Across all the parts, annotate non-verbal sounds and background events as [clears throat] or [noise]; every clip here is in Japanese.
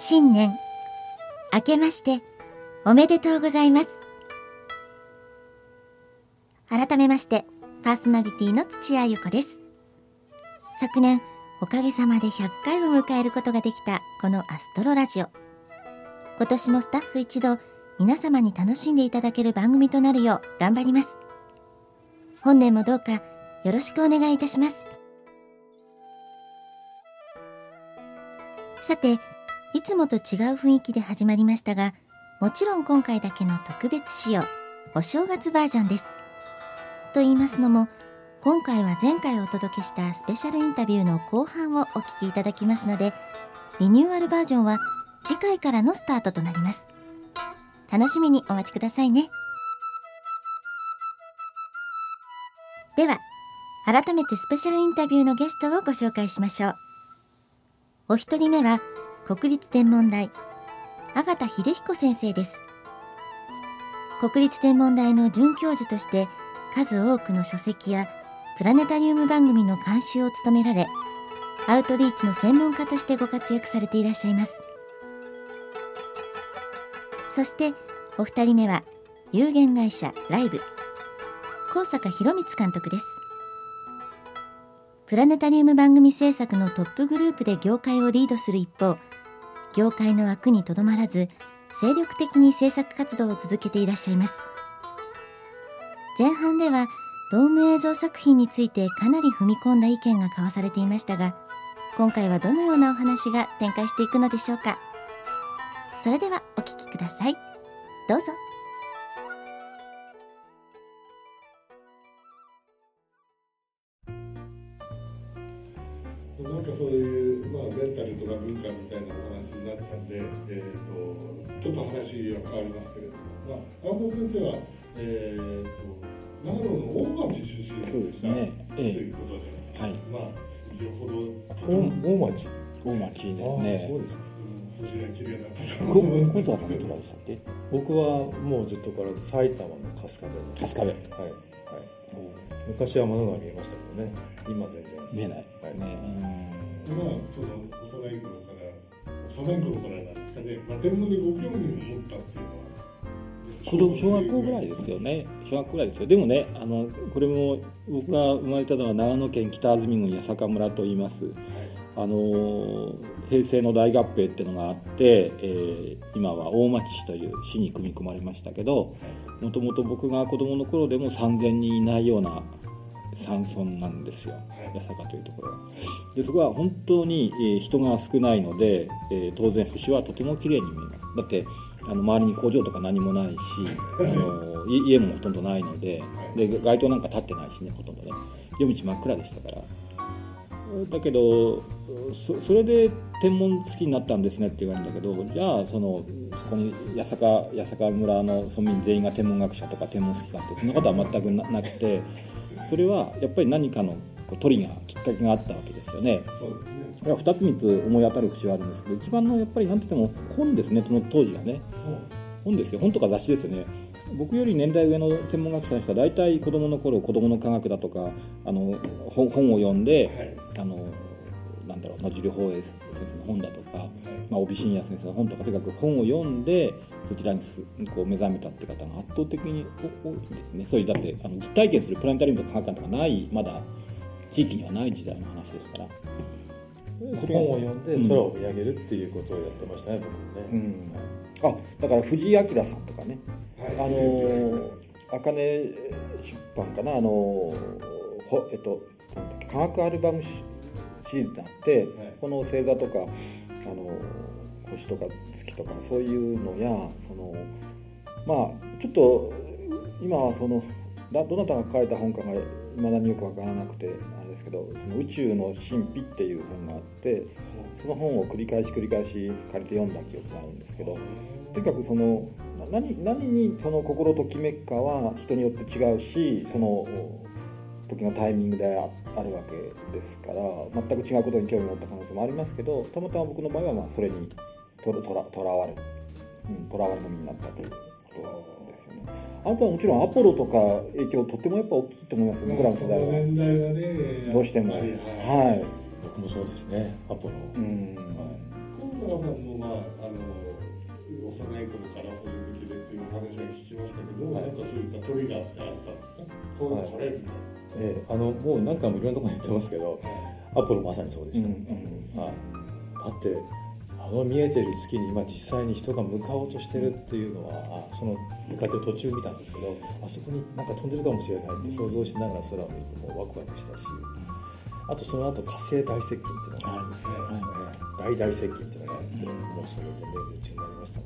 新年。明けましておめでとうございます。改めましてパーソナリティの土屋ゆ子です。昨年おかげさまで100回を迎えることができたこのアストロラジオ。今年もスタッフ一同皆様に楽しんでいただける番組となるよう頑張ります。本年もどうかよろしくお願いいたします。さていつもと違う雰囲気で始まりましたがもちろん今回だけの特別仕様お正月バージョンです。と言いますのも今回は前回お届けしたスペシャルインタビューの後半をお聞きいただきますのでリニューアルバージョンは次回からのスタートとなります。楽しみにお待ちくださいね。では改めてスペシャルインタビューのゲストをご紹介しましょう。お一人目は国立天文台。阿形秀彦先生です。国立天文台の准教授として数多くの書籍やプラネタリウム番組の監修を務められアウトリーチの専門家としてご活躍されていらっしゃいます。そしてお二人目は有限会社ライブ高坂博光監督です。プラネタリウム番組制作のトップグループで業界をリードする一方業界の枠にとどまらず精力的に制作活動を続けていらっしゃいます。前半ではドーム映像作品についてかなり踏み込んだ意見が交わされていましたが今回はどのようなお話が展開していくのでしょうか。それではお聴きください。どうぞ。かそういう、まあ、メンタルとか文化みたいなお話になったんで、えーと、ちょっと話は変わりますけれども、まあ、青田先生は、えーと、長野の大町出身だ、ね。ええ、ということで、はい、まあよほど大町。大町ですね。そうですか。星が綺麗だったと思うんですけ？ど僕はもうずっとから埼玉の春日部春日部。はい、はい、昔は窓が見えましたけどね。今全然。見えないですね、まあその幼い頃から幼い頃からなんですかね、まあ、天文でご興味を持ったっていうのは小学校ぐらいですよね。小学校ぐらいですよ。でもねあのこれも僕が生まれたのは長野県北安住郡八坂村と言います、はい、あの平成の大合併っていうのがあって、えー、今は大町市という市に組み込まれましたけどもともと僕が子供の頃でも3000人いないような山村なんですよ。八坂というところは。でそこは本当に、人が少ないので、当然星はとても綺麗に見えます。だってあの周りに工場とか何もないしあの [laughs] 家もほとんどないのでで街灯なんか立ってないしねほとんどね。夜道真っ暗でしたから。だけどそそれで天文好きになったんですねって言われるんだけどじゃあそのそこに八坂八坂村の村民全員が天文学者とか天文好きかってそんなことは全くな [laughs] くてそれはやっぱり何かのトリガーきっかけがあったわけですよね。そうですね。2つ3つ思い当たる節はあるんですけど一番のやっぱり何て言っても本ですねその当時はね。本ですよ。本とか雑誌ですよね。僕より年代上の天文学者の人は大体子供の頃子供の科学だとかあの本を読んで、はい、あのなんだろう野尻法栄先生の本だとか、はい、まあ、帯信也先生の本とかとにかく本を読んでそちらにこう目覚めたって方が圧倒的に多いんですね。そういうだってあの実体験するプラネタリウムとか科学館とかないまだ地域にはない時代の話ですから。本を読んで空を見上げるっていうことをやってましたね、僕もね、うん、あだから藤井明さんとかね、はい、あの茜出版かな。あのほえっと科学アルバムシリーズがあって、はい、この星座とかあの星とか月とかそういうのやそのまあちょっと今はそのどなたが書かれた本かがいまだによく分からなくてですけど「その宇宙の神秘」っていう本があってその本を繰り返し繰り返し借りて読んだ記憶があるんですけどとにかくその何何にその心ときめくかは人によって違うしその時のタイミングであるわけですから全く違うことに興味を持った可能性もありますけどたまたま僕の場合はまあそれにとらとらわれとら、われの身になったということですよね。あとはもちろんアポロとか影響とてもやっぱ大きいと思います僕らの世代は年代はねどうしても。はい僕もそうですねアポロ、うん、はい、坂さんもまああの幼い頃か話は聞きましたけど、はい。なんかそういったトリガーってあったんですか？こう、はいこれみたいええあのもう何回もいろんなところに言ってますけどな、アポロまさにそうでした、うんはい、だってあの見えてる月に今実際に人が向かおうとしてるっていうのはあその向かってる途中見たんですけどあそこになんか飛んでるかもしれないって想像しながら空を見るともうワクワクしたしあとその後火星大接近っていうのがあるん。ですね、はいええ大大接近っていうのがあって、もうそれでね夢中になりましたね、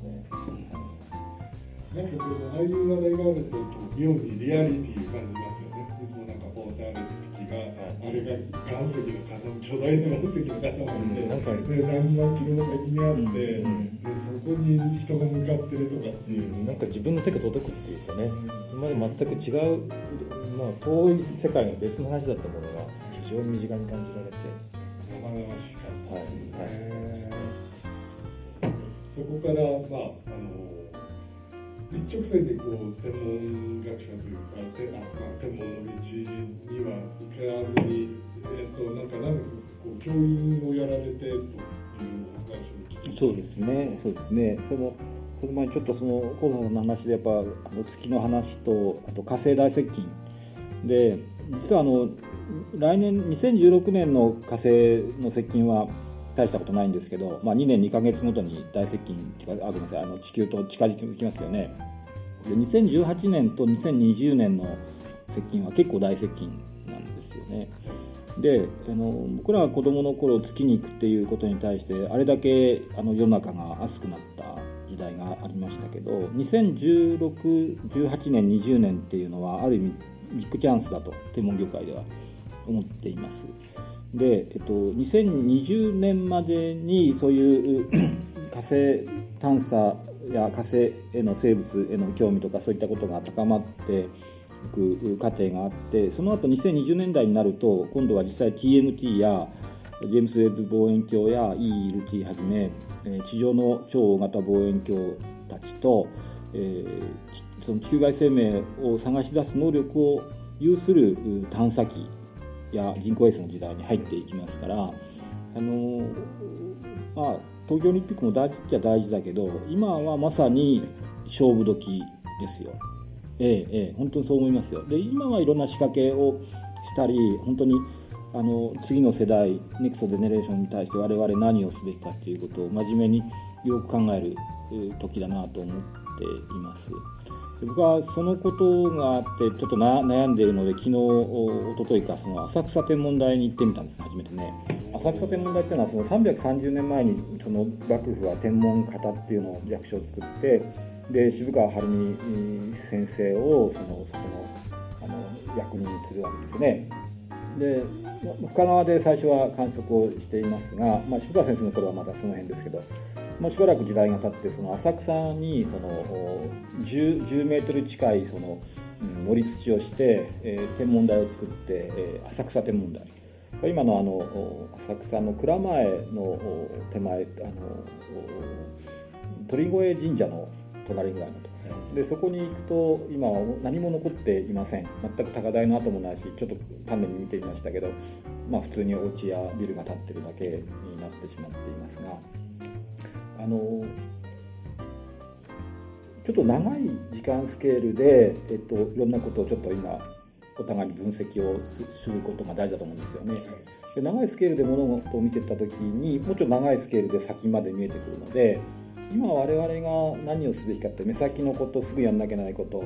なんかこうああいう話題があるとこう妙にリアリティを感じますよね。いつもなんかポーターレ月が、あれが岩石の塊巨大な岩石の塊で、うんなんかで何万キロも先にあって、うんでそこに人が向かってるとかっていう、なんか自分の手が届くっていうかね。今まで全く違う、まあ、遠い世界の別の話だったものが非常に身近に感じられて。生々しかったですよね、はい。はい。そこからまああの一直線でこう天文学者というかてあ、まあ、天文の道には行かずに、えっとなんかなんかこう教員をやられてという話を聞きそうですね、そうですね。そのその前にちょっとその高坂さんの話でやっぱあの月の話とあと火星大接近で実はあの来年2016年の火星の接近は大したことないんですけど、まあ、2年2か月ごとに大接近あごめんなさいあの地球と近づきますよね。で2018年と2020年の接近は結構大接近なんですよね。であの僕らが子どもの頃月に行くっていうことに対してあれだけあの世の中が熱くなった時代がありましたけど201618年20年っていうのはある意味ビッグチャンスだと天文業界では思っていますで、えっと、2020年までにそういう [clears throat] 火星探査や火星への生物への興味とかそういったことが高まっていく過程があってその後2020年代になると今度は実際 TMT やジェームス・ウェブ望遠鏡や ELT はじめ地上の超大型望遠鏡たちと、えーその地球外生命を探し出す能力を有する探査機や人工衛星の時代に入っていきますから、あのまあ、東京オリンピックも大事っちゃ大事だけど今はまさに勝負時ですよ。ええええ、本当にそう思いますよ。で今はいろんな仕掛けをしたり本当にあの次の世代ネクストジェネレーションに対して我々何をすべきかっていうことを真面目によく考える時だなと思っています。僕はそのことがあってちょっと悩んでいるので昨日お一昨日かその浅草天文台に行ってみたんです初めてね浅草天文台っていうのはその330年前にその幕府は天文方っていうのを略称を作ってで渋川晴美先生をそのそこのあの役人にするわけですよね。で深川で最初は観測をしていますが、まあ、渋川先生の頃はまだその辺ですけどもうしばらく時代が経ってその浅草にそのお 10, 10メートル近いその、うん盛り土をして、えー天文台を作って、えー浅草天文台。今のあのお浅草の蔵前のお手前あのお鳥越神社の隣ぐらいのと。でそこに行くと今は何も残っていません。全く高台の跡もないしちょっと丹念に見てみましたけど、まあ、普通にお家やビルが建ってるだけになってしまっていますがあのちょっと長い時間スケールで、えっと、いろんなことをちょっと今お互いに分析をすすることが大事だと思うんですよね。で長いスケールで物事を見ていった時にもうちょっと長いスケールで先まで見えてくるので今我々が何をすべきかって目先のことすぐやんなきゃいけないこと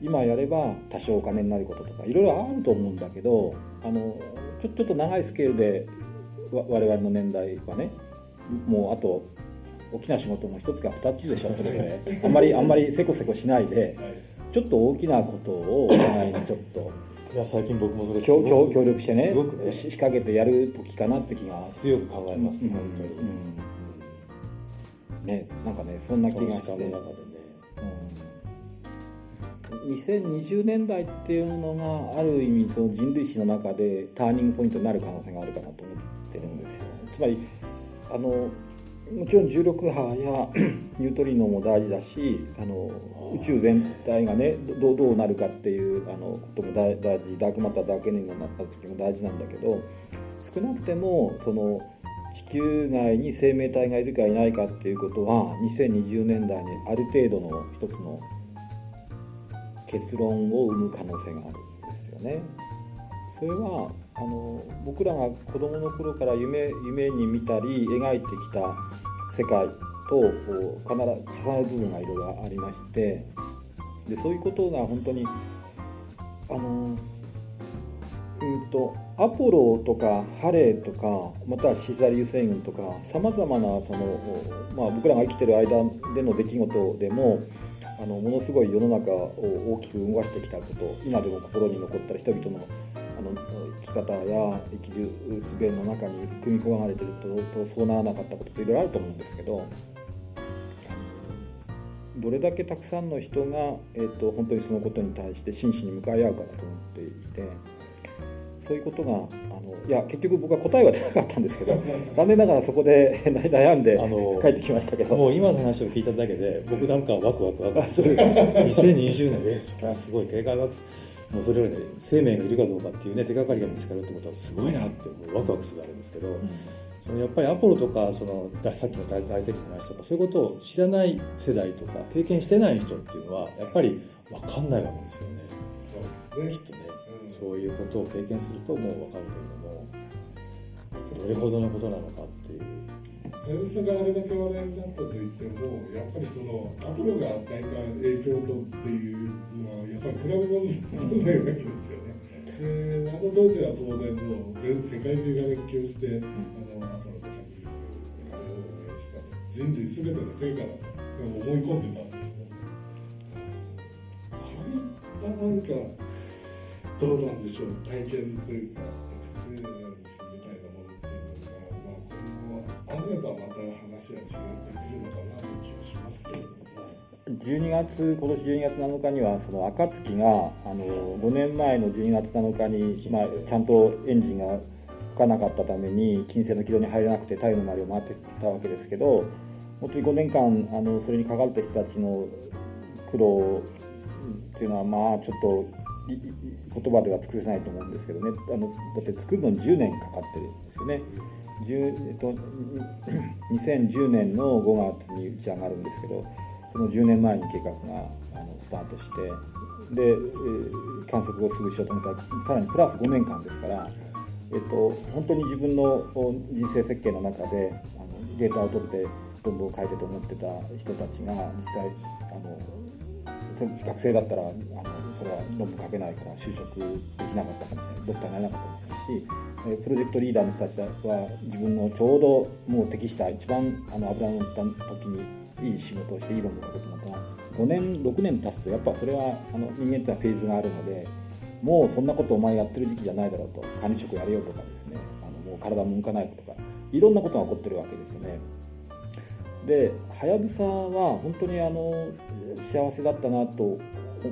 今やれば多少お金になることとかいろいろあると思うんだけどあのちょちょっと長いスケールでわ我々の年代はねもうあと大きな仕事も一つか二つでしょそれぞれ。あんまりあんまりせこせこしないでちょっと大きなことをお互いにちょっといや最近僕もそれす協ごく協協力してねすごくね。し仕掛けてやる時かなって気が。強く考えます、うん本当に、うんねなんかねそんな気がして。間の中でね。うん。2020年代っていうのがある意味その人類史の中でターニングポイントになる可能性があるかなと思ってるんですよ。つまりあのもちろん重力波や [clears throat] ニュートリノも大事だしあの宇宙全体がねどうどうなるかっていうあのことも大大事ダークマターダークエネルギーになった時も大事なんだけど少なくてもその地球外に生命体がいるかいないかっていうことは2020年代にある程度の一つの結論を生む可能性があるんですよね。それはあの僕らが子どもの頃から夢夢に見たり描いてきた世界と必ず重なる部分がいろいろありましてでそういうことが本当にあのうんとアポロとかハレーとかまたはシザリウ星群とかさまざまなその、まあ、僕らが生きてる間での出来事でもあのものすごい世の中を大きく動かしてきたこと今でも心に残ったら人々のあの生き方や生きる術の中に組み込まれてるととそうならなかったことっていろいろあると思うんですけどどれだけたくさんの人が、えーと、本当にそのことに対して真摯に向かい合うかだと思っていてそういうことがあのいや結局僕は答えは出なかったんですけど [laughs] 残念ながらそこで [laughs] 悩んであの帰ってきましたけど。もう今の話を聞いただけで僕なんかワクワクワク。ワクする2020 [laughs] 年えそれはすごい警戒ワクもうそれよりね生命がいるかどうかっていうね手がかりが見つかるってことはすごいなってもうワクワクするあるんですけど、うんそのやっぱりアポロとかそのさっきの大大石の話とかそういうことを知らない世代とか経験してない人っていうのはやっぱり分かんないわけですよね。そうですねきっとね、うん、そういうことを経験するともう分かるけれどもどれほどのことなのかっていう。エルサがあれだけ話題になったと言ってもやっぱりそのアポロが与えた影響とっていうのはやっぱり比べ物にならないわけですよね。であの当時は当然もう全世界中が熱狂して、あの着陸を応援した人類全ての成果だと思い込んでたわけですよね。ああいったなんかどうなんでしょう。体験というか experience ればまた話は違ってくるのかなという気がしますけれども。12月今年12月7日にはその暁があの5年前の12月7日に、まあ、ちゃんとエンジンが吹かなかったために金星の軌道に入れなくて太陽の周りを回ってたわけですけど本当に5年間あのそれにかかった人たちの苦労っていうのはまあちょっと言葉では尽くせないと思うんですけどねあのだって作るのに10年かかってるんですよね。えっと、2010年の5月に打ち上がるんですけどその10年前に計画があのスタートしてで、えー、観測をすぐしようと思ったらさらにプラス5年間ですから、えっと、本当に自分の人生設計の中であのデータを取って論文を書いてと思ってた人たちが実際あのその学生だったらあのそれは論文書けないから就職できなかったかもしれないドクターになれなかったかもしれないしプロジェクトリーダーの人たちは自分のちょうどもう適した一番あの油の乗った時にいい仕事をしていい論文を書くとまた5年6年経つとやっぱそれはあの人間ってのはフェーズがあるのでもうそんなことお前やってる時期じゃないだろうと管理職やれよとかですねあのもう体も向かないとかいろんなことが起こってるわけですよね。ではやぶさは本当にあの幸せだったなと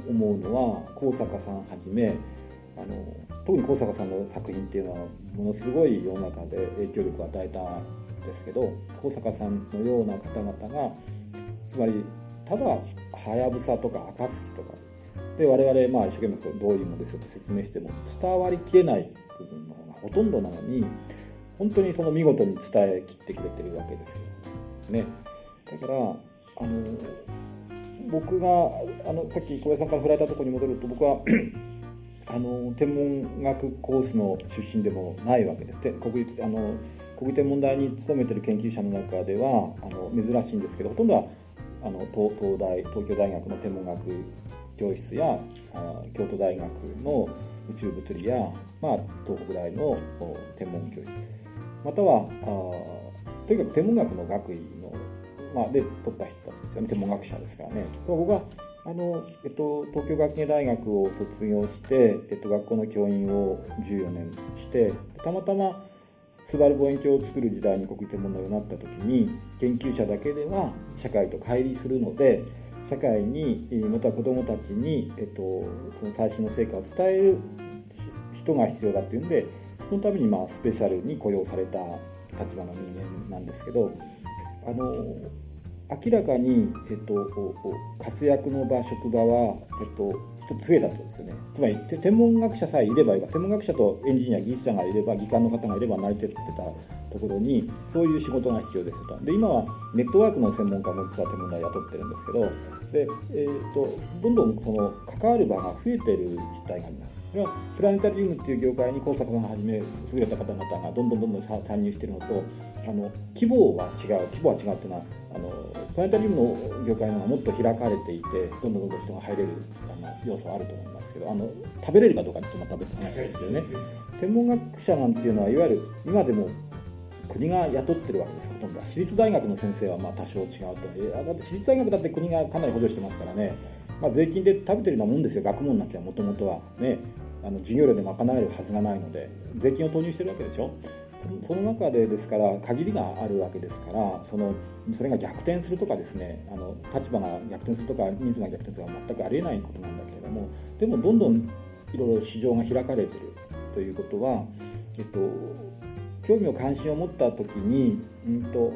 思うのは高坂さんはじめあの特に高坂さんの作品っていうのはものすごい世の中で影響力を与えたんですけど高坂さんのような方々がつまりただはやぶさとか暁とかで我々まあ一生懸命そうどういうものですよと説明しても伝わりきれない部分の方がほとんどなのに本当にその見事に伝えきってくれてるわけですよ。ね、だからあの僕があのさっき小林さんから振られたところに戻ると僕は [clears throat] あの天文学コースの出身でもないわけです。国立あの国立天文台に勤めてる研究者の中ではあの珍しいんですけどほとんどはあの東東大東京大学の天文学教室やあ京都大学の宇宙物理や、まあ、東北大の天文教室。またはあとにかく天文学の学位の、まあ、で取った人たちですよね天文学者ですからね。僕はあの、えっと、東京学芸大学を卒業して、えっと、学校の教員を14年してたまたまスバル望遠鏡を作る時代に国天文台になった時に研究者だけでは社会と乖離するので社会にまた子どもたちに、えっと、その最新の成果を伝える人が必要だっていうんでそのためにまあスペシャルに雇用された立場の人間なんですけどあの明らかに、えっと、活躍の場職場は、えっと、一つ増えたってことですよね。つまり天文学者さえいれば天文学者とエンジニア技術者がいれば技官の方がいれば成り立ってたところにそういう仕事が必要ですと。で今はネットワークの専門家も実は天文台雇ってるんですけどで、えーと、どんどんその関わる場が増えてる実態があります。これはプラネタリウムっていう業界に工作さんはじめ優れた方々がどんどんどんどん参入してるのとあの規模は違う。規模は違うっていうのはあのプラネタリウムの業界の方がもっと開かれていてどんどんどんどん人が入れるあの要素はあると思いますけどあの食べれるかどうかってまた別話ですよね。天文学者なんていうのはいわゆる今でも国が雇ってるわけですほとんどは。私立大学の先生はまあ多少違うと。だって私立大学だって国がかなり補助してますからね、まあ、税金で食べてるようなもんですよ。学問なんてもともとは。ね。あの授業料で賄えるはずがないので。税金を投入してるわけでしょその中でですから限りがあるわけですからそのそれが逆転するとかですねあの立場が逆転するとか人数が逆転するのは全くありえないことなんだけれどもでもどんどんいろいろ市場が開かれてるということは、えっと、興味を関心を持った時に、うんと、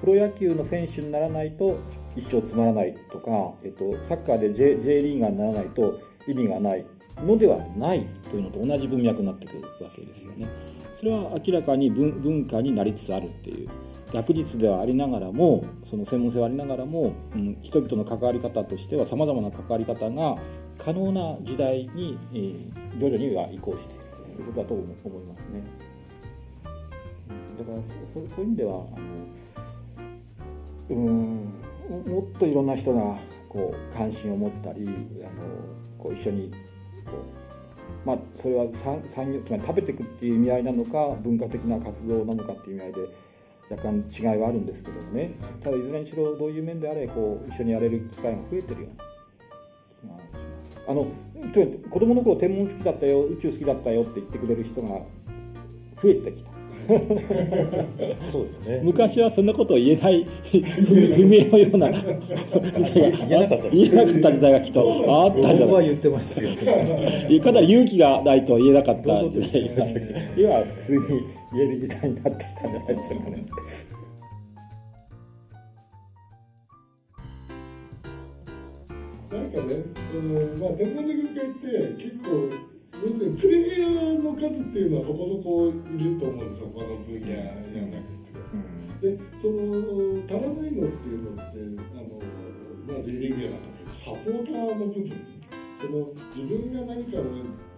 プロ野球の選手にならないと一生つまらないとか、えっと、サッカーで J, J リーガーにならないと意味がないのではないというのと同じ文脈になってくるわけですよね。それは明らかに文文化になりつつあるっていう学術ではありながらもその専門性はありながらも、うん、人々の関わり方としてはさまざまな関わり方が可能な時代に、えー、徐々には移行しているということだと思いますね。だからそそういう意味ではあのうんもっといろんな人がこう関心を持ったりあのこう一緒にこうまあそれは産産業つまり食べていくっていう意味合いなのか文化的な活動なのかっていう意味合いで若干違いはあるんですけどもねただいずれにしろどういう面であれこう一緒にやれる機会が増えてるような気がします。あの子供の頃天文好きだったよ宇宙好きだったよって言ってくれる人が増えてきた。[laughs] そうですね。昔はそんなことを言えない [laughs] 不明のような [laughs] 言えなかった言えなかった時代がきっとあったんじゃない？言ってましたけど。かなり勇気がないと言えなかった時代今は普通に言える時代になってきたんじゃないでしょうかねなんかね、そのまあ、天文の業界って結構要するにプレイヤーの数っていうのはそこそこいると思うんですよこの分野やなくて。でその足らないのっていうのってあの、まあ、J リーグやなんかでサポーターの部分その自分が何かを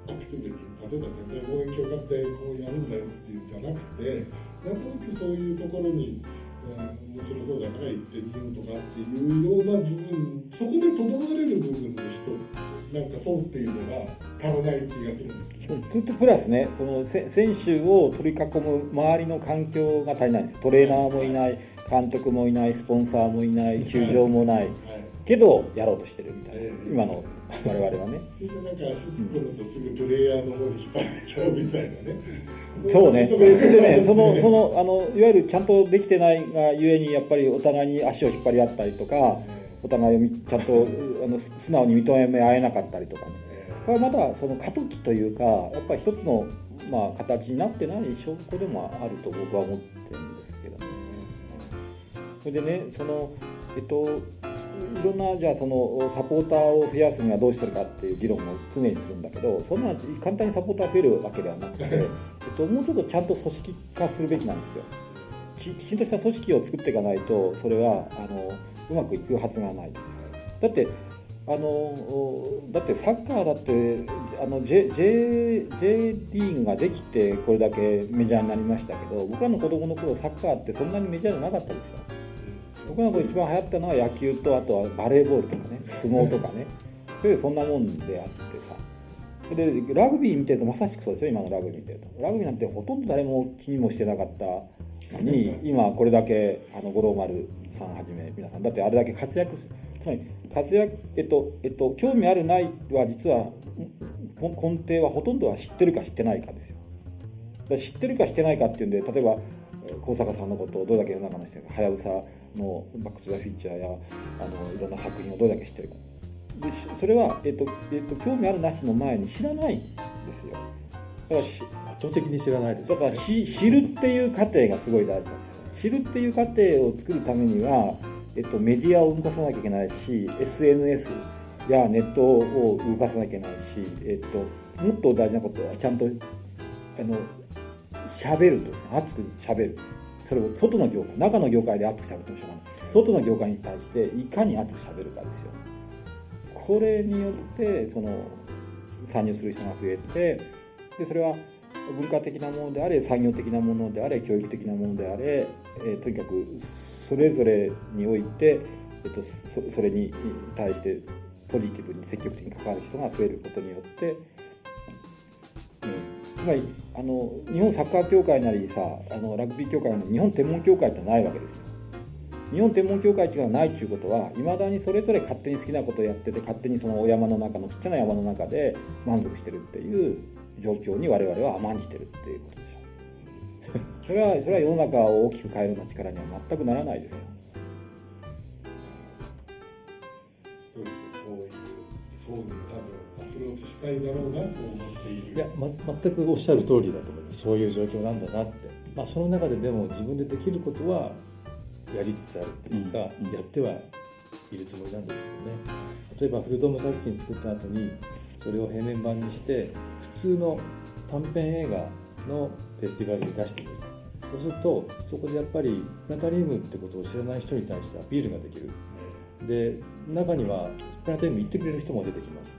アクティブに例えば絶対望遠鏡買ってこうやるんだよっていうんじゃなくてなんとなくそういうところに面白そうだから行ってみようとかっていうような部分そこでとどまれる部分の人なんかそうっていうのが足らない気がするんですプラスねその選手を取り囲む周りの環境が足りないんですトレーナーもいない監督もいないスポンサーもいない球場もない、はい、けどやろうとしてるみたいな、えー、今の我々はね。それでなんか足突っ込むとすぐプレイヤーの方に引っ張られちゃうみたいなね。そうね。でねその [laughs] そのあのいわゆるちゃんとできてないがゆえにやっぱりお互いに足を引っ張り合ったりとか、お互いをちゃんとあの素直に認め合えなかったりとかねはまだその過渡期というかやっぱり一つの、まあ、形になってない証拠でもあると僕は思ってるんですけどね。それでねそのえっといろんなじゃあそのサポーターを増やすにはどうしてるかっていう議論も常にするんだけどそんな簡単にサポーター増えるわけではなくて、[laughs] えっと、もうちょっとちゃんと組織化するべきなんですよ。きちんとした組織を作っていかないとそれはあのうまくいくはずがないです。だってあのだってサッカーだってあの J, J, J リーグができてこれだけメジャーになりましたけど僕らの子供の頃サッカーってそんなにメジャーじゃなかったですよ。僕らの頃一番流行ったのは野球とあとはバレーボールとかね相撲とかね。[laughs] それでそんなもんであってさ。でラグビー見てるとまさしくそうですよ今のラグビー見てると。ラグビーなんてほとんど誰も気にもしてなかったのに今これだけあの五郎丸さんはじめ皆さん。だってあれだけ活躍するつまり活躍えっとえっと興味あるないは実は根底はほとんどは知ってるか知ってないかですよ。知ってるか知ってないかっていうんで例えば高坂さんのことをどれだけ世の中の人がはやぶさの「バック・トゥ・ザ・フィーチャーや」あのいろんな作品をどれだけ知ってるか。でそれは、えっとえっと、興味あるなしの前に知らないんですよ。だから圧倒的に知らないです、ね、だから知るっていう過程がすごい大事なんですよ知るっていう過程を作るためにはえっと、メディアを動かさなきゃいけないし SNS やネットを動かさなきゃいけないし、えっと、もっと大事なことはちゃんとあの喋るとですね熱く喋る。それを外の業界中の業界で熱く喋ってもしょうがない。外の業界に対していかに熱く喋るかですよ。これによってその参入する人が増えてでそれは文化的なものであれ産業的なものであれ教育的なものであれ、えー、とにかくそれぞれにおいて、えーと、そそれに対してポジティブに積極的に関わる人が増えることによって、うん、つまりあの日本サッカー協会なりさあのラグビー協会なり日本天文協会ってないわけですよ。日本天文協会っていうのはないっていうことはいまだにそれぞれ勝手に好きなことをやってて勝手にそのお山の中のちっちゃな山の中で満足してるっていう状況に我々は甘んじてるっていうことでしょ。う [laughs] それはそれは世の中を大きく変えるような力には全くならないですよ。どうですか？そういう層に多分アプローチしたいだろうなと思っている。いや、ま、全くおっしゃる通りだと思います。そういう状況なんだなって、まあ、その中ででも自分でできることはやりつつあるっていうか、うん、やってはいるつもりなんですけどね。例えばフルドーム作品作った後にそれを平面版にして普通の短編映画のフェスティバルに出してみる。そうするとそこでやっぱりプラネタリウムってことを知らない人に対してアピールができる。で中にはプラネタリウム行ってくれる人も出てきます。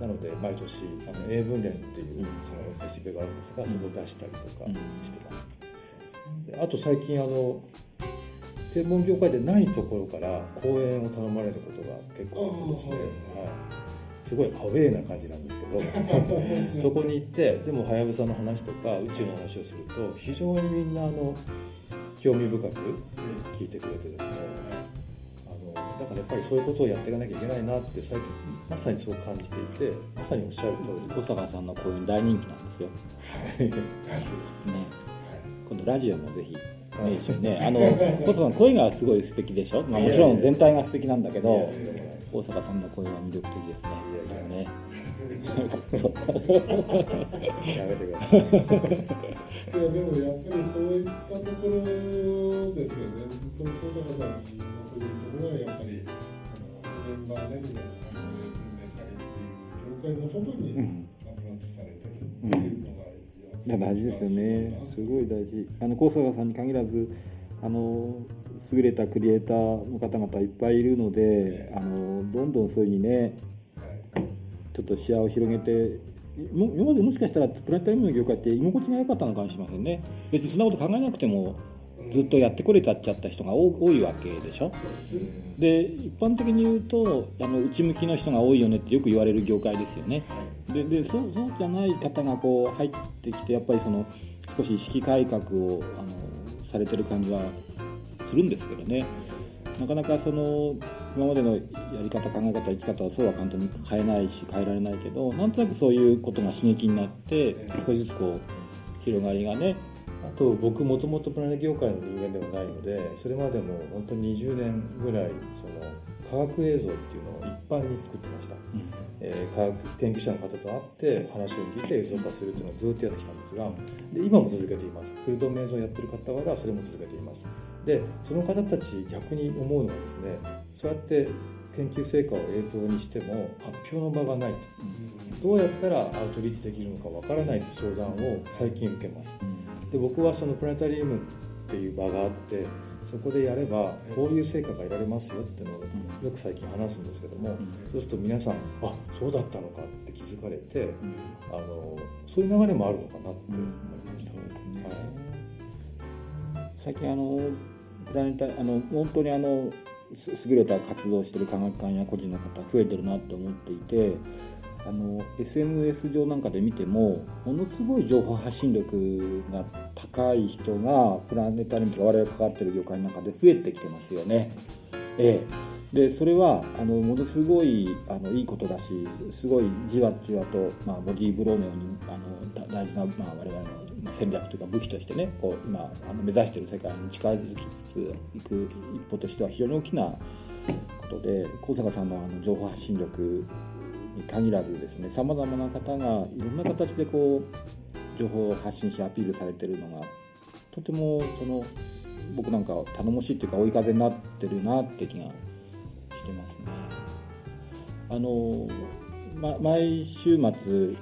なので毎年あの英文連っていうそのフェスティバルがあるんですがそこを出したりとかしてます、であと最近あの天文業界でないところから講演を頼まれることが結構あってですね、はい、すごいアウェーな感じなんですけど [laughs] そこに行ってでもはやぶさの話とか宇宙の話をすると非常にみんなあの興味深く聞いてくれてですねあのだからやっぱりそういうことをやっていかなきゃいけないなって最近まさにそう感じていてまさにおっしゃる通り。小坂さんの講演大人気なんですよ。はい、[laughs] らしい。ですね、今度ラジオもぜひい。いですよね。あの、小坂さん声がすごい素敵でしょ？まあもちろん全体が素敵なんだけど、大坂さんの声は魅力的ですね。いやいやね。やめてください。いやでもやっぱりそういったところですよね。その小坂さんのそういうところはやっぱりそのメンバーなりのあのメンタリっていう業界の外にアプローチされてるっていうのが。いや大事ですよねすごい大事あの高坂さんに限らずあの優れたクリエイターの方々いっぱいいるのであのどんどんそういうふうにねちょっと視野を広げて今までもしかしたらプラネタリウムの業界って居心地が良かったのかもしれませんね。別にそんなこと考えなくてもずっとやってこれちゃっちゃった人が多いわけでしょ。で一般的に言うとあの内向きの人が多いよねってよく言われる業界ですよね。ででそうそうじゃない方がこう入ってきてやっぱりその少し意識改革をあのされてる感じはするんですけどね。なかなかその今までのやり方考え方生き方はそうは簡単に変えないし変えられないけどなんとなくそういうことが刺激になって少しずつこう広がりがねあと僕もともとプラネ業界の人間ではないのでそれまでも本当に20年ぐらいその科学映像っていうのを一般に作ってました、うん、えー、科学研究者の方と会って話を聞いて映像化するっていうのをずっとやってきたんですがで今も続けています。フルドメ映像をやってる方はそれも続けています。でその方たち逆に思うのはですねそうやって研究成果を映像にしても発表の場がないと、うん、どうやったらアウトリーチできるのかわからないって相談を最近受けます、うんで僕はそのプラネタリウムっていう場があってそこでやればこういう成果が得られますよっていうのをよく最近話すんですけども、そうすると皆さんあそうだったのかって気づかれて、あのそういう流れもあるのかなって思いました、そうですね、はい、最近あのプラネタあの本当にあの優れた活動をしてる科学館や個人の方増えてるなって思っていてあの SNS 上なんかで見てもものすごい情報発信力が高い人がプラネタリウムとか我々が関わってる業界の中で増えてきてますよね。ええ、でそれはあのものすごいあのいいことだしすごいじわじわと、まあ、ボディーブローのようにあの大事な、まあ、我々の戦略というか武器としてねこう今あの目指してる世界に近づきつついく一歩としては非常に大きなことで高坂さんのあの情報発信力に限らずですねさまざまな方がいろんな形でこう情報を発信しアピールされてるのがとてもその僕なんか頼もしいというか追い風になってるなって気がしてますね。あの、ま、毎週末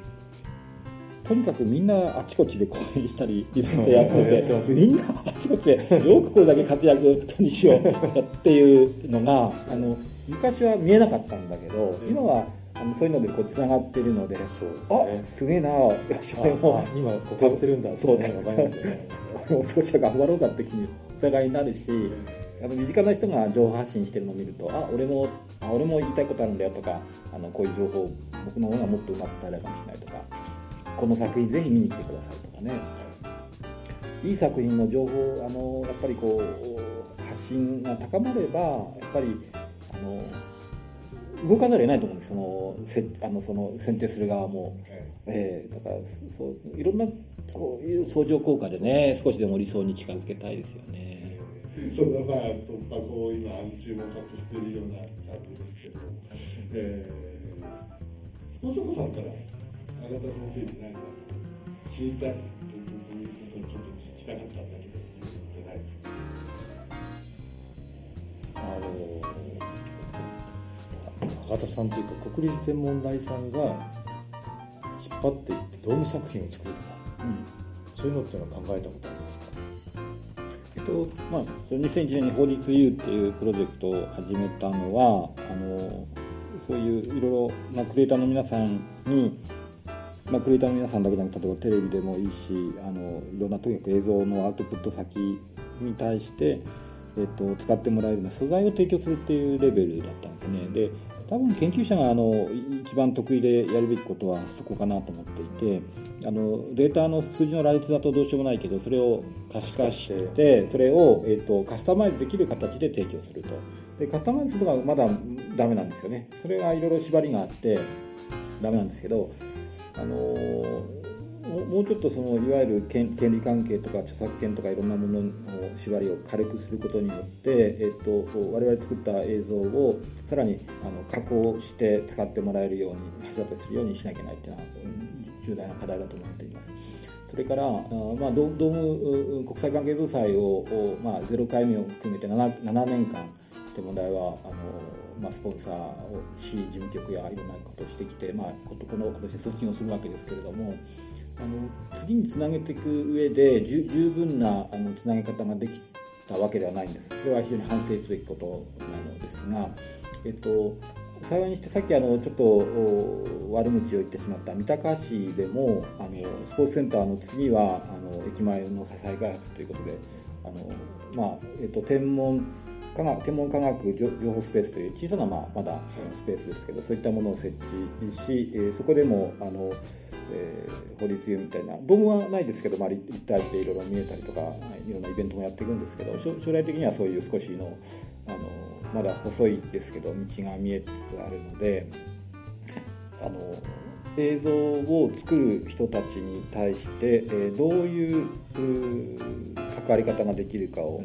とにかくみんなあちこちで講演したりイベントやってて [laughs] みんなあちこちでよくこれだけ活躍にしようっていうのがあの昔は見えなかったんだけど今はあのそういうのでこうつながってるのでそうですね。あすげえなよし俺もあ今こってるんだそう。ねわかりますよね。[laughs] もう少しは頑張ろうかって気にお互いになるしあの身近な人が情報発信してるのを見るとあ俺もあ俺も言いたいことあるんだよとかあのこういう情報僕の方がもっとうまく伝えられるかもしれないとかこの作品ぜひ見に来てくださいとかね。いい作品の情報あのやっぱりこう発信が高まればやっぱりあの動かざるを得ないと思うんですそのせあのその選定する側も。はいええだからそういろんなこういう相乗効果でね少しでも理想に近づけたいですよね。[laughs] そのまあ突破口を今暗中模索しているような感じですけど、えー、大迫さんからあなた先生に何か聞いたということをちょっと聞きたかったんだけどっていうのってないですか？あの中田さんというか国立天文台さんが引っ張っていってドーム作品を作るとかうんそういうのっていうのは考えたことありますか？えっとまあ、その2001年に法律 U っていうプロジェクトを始めたのはあのそういういろいろなクリエイターの皆さんに、まあ、クリエイターの皆さんだけじゃなくて例えばテレビでもいいしあのいろんなとにかく映像のアウトプット先に対して、えっと、使ってもらえるような素材を提供するっていうレベルだったんですね。で多分研究者があの一番得意でやるべきことはそこかなと思っていてあのデータの数字の羅列だとどうしようもないけどそれを可視化してそれを、えー、とカスタマイズできる形で提供すると。でカスタマイズするのがまだダメなんですよね。それがいろいろ縛りがあってダメなんですけどあのーもうちょっとそのいわゆる権権利関係とか著作権とかいろんなものの縛りを軽くすることによって、えっと、我々作った映像をさらにあの加工して使ってもらえるように橋立てするようにしなきゃいけないっていうのは重大な課題だと思っています。それから、あまあ、ドドーム国際関係造祭を、まあ、0回目を含めて 7, 7年間天文台はあの、まあ、スポンサーをし事務局やいろんなことをしてきて、まあ、ことこの今年卒業するわけですけれどもあの次につなげていく上で十分なあのつなげ方ができたわけではないんです。それは非常に反省すべきことなのですが、えっと、幸いにしてさっきあのちょっと悪口を言ってしまった三鷹市でもあのスポーツセンターの次はあの駅前の再開発ということであの、まあえっと、天文科学天文科学情報スペースという小さな、まあ、まだスペースですけどそういったものを設置し、そこでもあの、えー法律用みたいなドームはないですけど、まあ、立立体していろいろ見えたりとかいろんなイベントもやっていくんですけど将将来的にはそういう少しのあのまだ細いですけど道が見えつつあるのであの映像を作る人たちに対して、えーどういう関わり方ができるかを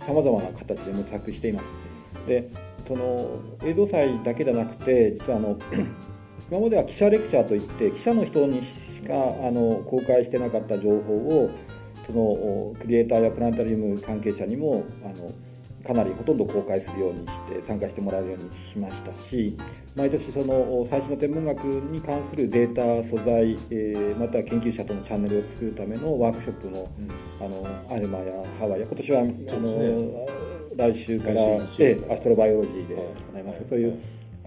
さまざまな形で模索しています。でその映像祭だけじゃなくて実はあの今までは記者レクチャーといって記者の人にしかあの公開してなかった情報をそのおクリエイターやプラネタリウム関係者にもあのかなりほとんど公開するようにして参加してもらえるようにしましたし毎年そのお最新の天文学に関するデータ素材、えーまたは研究者とのチャンネルを作るためのワークショップもあのアルマやハワイや今年はあの、来週から、ええアストロバイオロジーではい。行います、そういう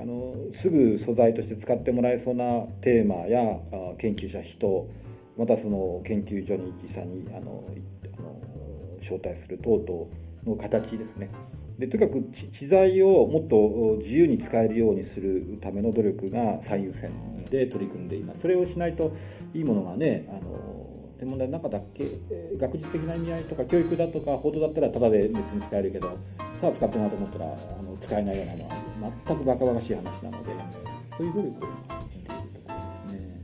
あのすぐ素材として使ってもらえそうなテーマやあ研究者人またその研究所に実際にあのあの招待する等々の形ですね。でとにかく知財をもっと自由に使えるようにするための努力が最優先で取り組んでいます。それをしないといいものがねあの天文台の中だけえ学術的な意味合いとか教育だとか報道だったらただで別に使えるけどさあ使ってもらおうと思ったらあの使えないようなのは全くバカバカしい話なのでそういう努力をしているところですね。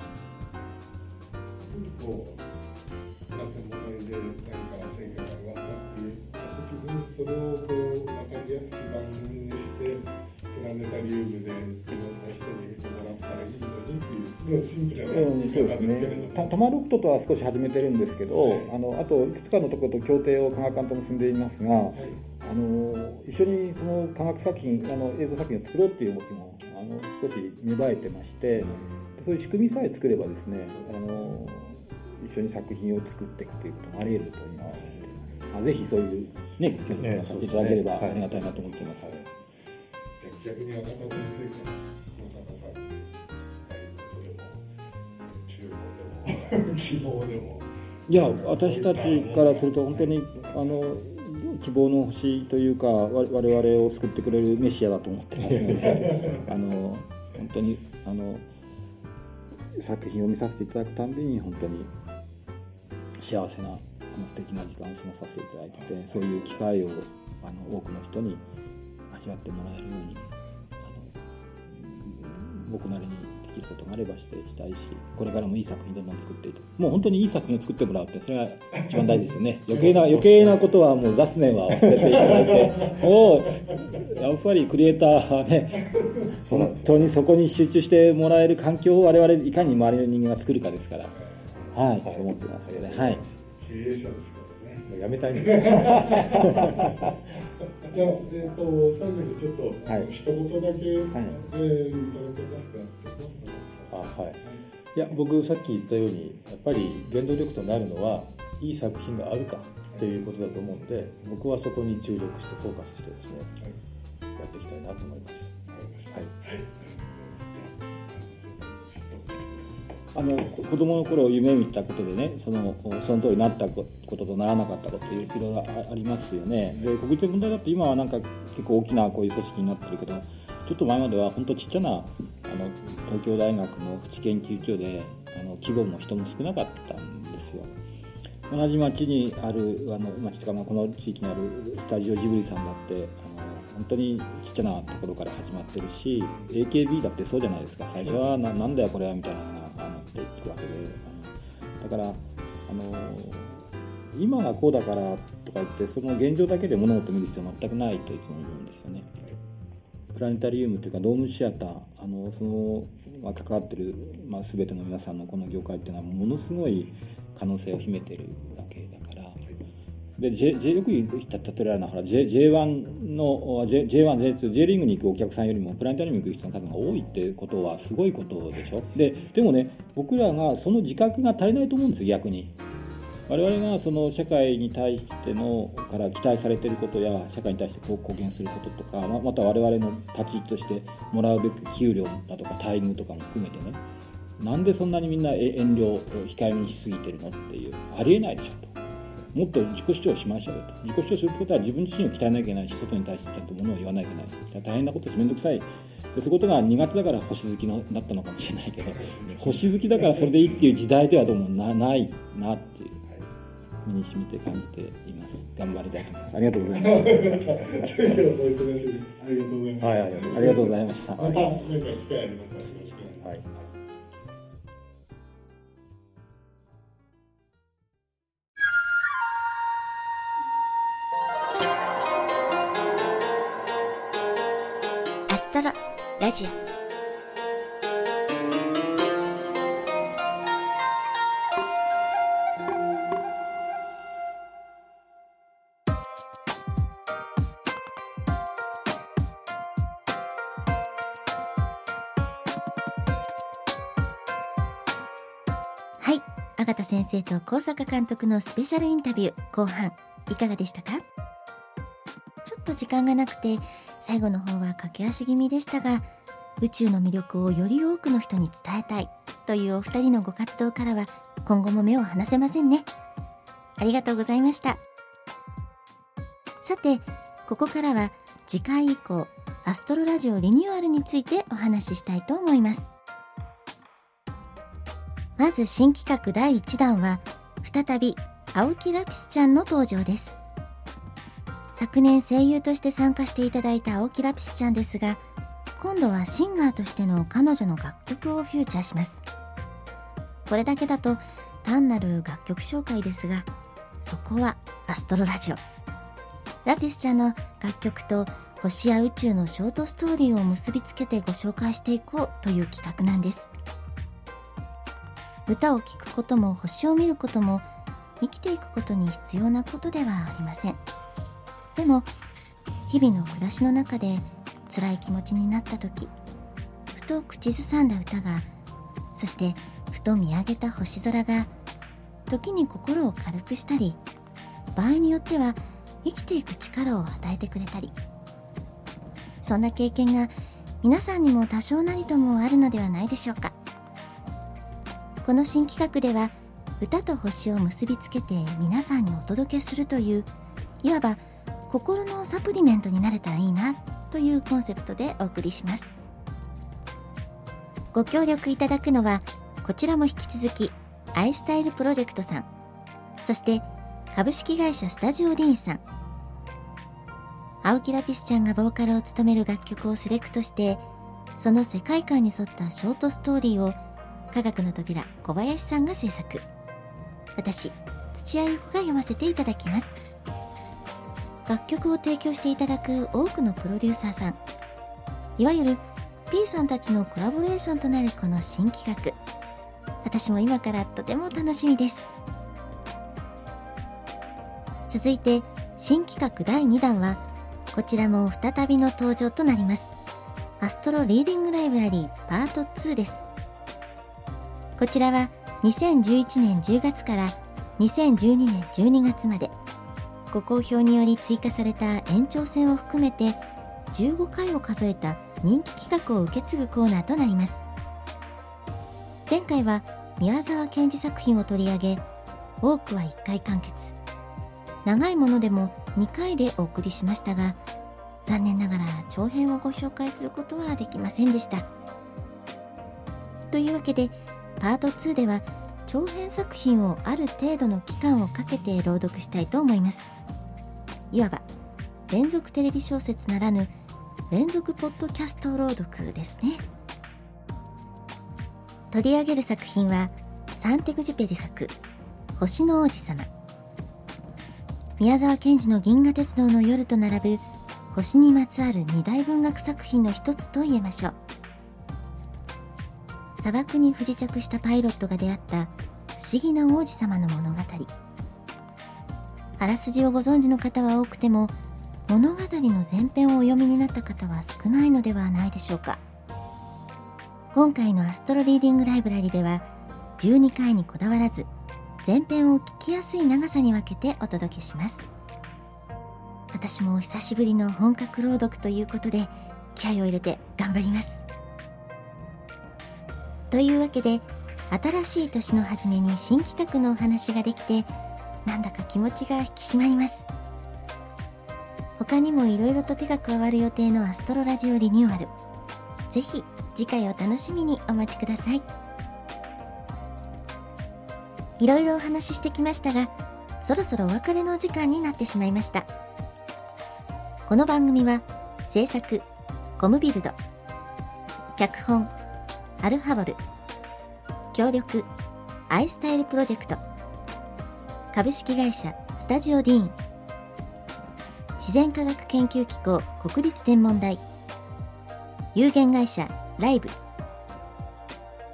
こうなんて問題で何か成果が上がったっていう時にそれをこう分かりやすく番組にしてプラネタリウムでいろんな人に見てもらったらいいのにっていうすごいシンプルなうん、言い方ですけれども、ね。たタマロクトとは少し始めてるんですけど、はい。あのあといくつかのところと協定を科学館と結んでいますが、はいああの一緒にその科学作品あの映像作品を作ろうっていう動きもあの少し芽生えてまして、そういう仕組みさえ作ればですねあの一緒に作品を作っていくということもあり得ると今は思っています、まあ、ぜひそういうね協力をさせていただければありがたいなと思っています、逆に赤田先生から小坂さんに聞きたいことでも注文でも希望でもいや私たちからすると本当にあの希望の星というか我々を救ってくれるメシアだと思ってますので [laughs] あの本当にあの作品を見させていただくたんびに本当に幸せなあの素敵な時間を過ごさせていただいててそういう機会をあの多くの人に味わってもらえるようにあの僕なりにきることがあればしてしたいしこれからもいい作品どんどん作っていてもう本当にいい作品を作ってもらうってそれが一番大事ですよね。[laughs] 余計な余計なことはもう雑念は忘れていただいて [laughs] もうやっぱりクリエイターはね本当にそこに集中してもらえる環境を我々いかに周りの人間が作るかですから。はい、そう思ってますので、はい、経営者ですからね。[laughs] やめたいんですじゃあ、えーと、最後にちょっと、はい、一言だけ、はい、えー、いただけますか、あはい、いや僕さっき言ったようにやっぱり原動力となるのはいい作品があるかということだと思うので僕はそこに注力してフォーカスしてですね、はい、やっていきたいなと思います。はい、あの子供の頃夢見たことでねそのその通りになったこととならなかったこといろいろありますよね。で国立の問題だって今はなんか結構大きなこういう組織になってるけどちょっと前までは本当ちっちゃなあの東京大学のプチ研究所であの規模も人も少なかったんですよ。同じ町にあるあの町とか、まあ、この地域にあるスタジオジブリさんだってあの本当にちっちゃなところから始まってるし AKB だってそうじゃないですか。最初はななんだよこれはみたいなわけであのだからあの今がこうだからとか言ってその現状だけで物事を見る必要は全くないといつも思うんですよね。プラネタリウムというかドームシアターあのその、まあ、関わってる、まあ、全ての皆さんのこの業界っていうのはものすごい可能性を秘めてるわで、J J、よく言った例えられるのほら J J1 の J1、J2、J リーグに行くお客さんよりもプラネタリウムに行く人の数が多いってことはすごいことでしょ？ででもね僕らがその自覚が足りないと思うんです逆に。我々がその社会に対してのから期待されていることや社会に対して貢献することとかまた我々の立ち位置としてもらうべき給料だとか待遇とかも含めてね。なんでそんなにみんな遠慮控えめにしすぎてるのっていう。ありえないでしょと。もっと自己主張しましょうよと自己主張することは自分自身を鍛えなきゃいけないし外に対してちゃんとものを言わなきゃいけない大変なことです面倒くさいでそういうことが苦手だから星好きになったのかもしれないけど [laughs] 星好きだからそれでいいっていう時代ではどうもなないなっていう身に染みて感じています。頑張りたいと思います。ありがとうございます。[laughs] ありがとうございます。はい、ありがとうございました。また、何か機会ありましたらよろしくお願いします。はいラジオ。方先生と高坂監督のスペシャルインタビュー後半いかがでしたか？ちょっと時間がなくて最後の方は駆け足気味でしたが宇宙の魅力をより多くの人に伝えたいというお二人のご活動からは今後も目を離せませんね。ありがとうございました。さてここからは次回以降アストロラジオリニューアルについてお話ししたいと思います。まず新企画第1弾は再び青木ラピスちゃんの登場です。昨年声優として参加していただいた青木ラピスちゃんですが今度はシンガーとしての彼女の楽曲をフューチャーします。これだけだと単なる楽曲紹介ですがそこはアストロラジオ。ラピスちゃんの楽曲と星や宇宙のショートストーリーを結びつけてご紹介していこうという企画なんです。歌を聴くことも星を見ることも生きていくことに必要なことではありません。でも日々の暮らしの中で辛い気持ちになった時ふと口ずさんだ歌がそしてふと見上げた星空が時に心を軽くしたり場合によっては生きていく力を与えてくれたり。そんな経験が皆さんにも多少なりともあるのではないでしょうか。この新企画では歌と星を結びつけて皆さんにお届けするといういわば心のサプリメントになれたらいいな。というコンセプトでお送りします。ご協力いただくのはこちらも引き続きアイスタイルプロジェクトさん。そして株式会社スタジオディーンさん。青木ラピスちゃんがボーカルを務める楽曲をセレクトしてその世界観に沿ったショートストーリーを科学の扉小林さんが制作。私土屋ゆ子が読ませていただきます。楽曲を提供していただく多くのプロデューサーさん。いわゆる P さんたちのコラボレーションとなるこの新企画。私も今からとても楽しみです。続いて新企画第2弾はこちらも再びの登場となります。アストロリーディングライブラリーパート2です。こちらは2011年10月から2012年12月まで。ご好評により追加された延長戦を含めて15回を数えた人気企画を受け継ぐコーナーとなります。前回は宮沢賢治作品を取り上げ多くは1回完結。長いものでも2回でお送りしましたが残念ながら長編をご紹介することはできませんでした。というわけでパート2では長編作品をある程度の期間をかけて朗読したいと思います。いわば連続テレビ小説ならぬ連続ポッドキャスト朗読ですね。取り上げる作品はサンテグジュペリ作「星の王子様」宮沢賢治の「銀河鉄道の夜」と並ぶ星にまつわる二大文学作品の一つと言えましょう。砂漠に不時着したパイロットが出会った不思議な王子様の物語。あらすじをご存知の方は多くても物語の前編をお読みになった方は少ないのではないでしょうか。今回のアストロリーディングライブラリでは12回にこだわらず前編を聞きやすい長さに分けてお届けします。私も久しぶりの本格朗読ということで気合を入れて頑張ります。というわけで新しい年の初めに新企画のお話ができてなんだか気持ちが引き締まります。他にもいろいろと手が加わる予定のアストロラジオリニューアル。ぜひ次回を楽しみにお待ちください。いろいろお話ししてきましたがそろそろお別れのお時間になってしまいました。この番組は制作コムビルド脚本アルファボル協力アイスタイルプロジェクト株式会社スタジオディーン。自然科学研究機構国立天文台。有限会社ライブ。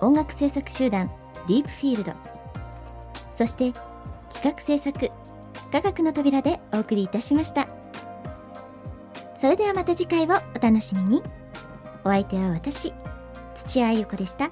音楽制作集団ディープフィールド。そして企画制作科学の扉でお送りいたしました。それではまた次回をお楽しみに。お相手は私土屋ゆ子でした。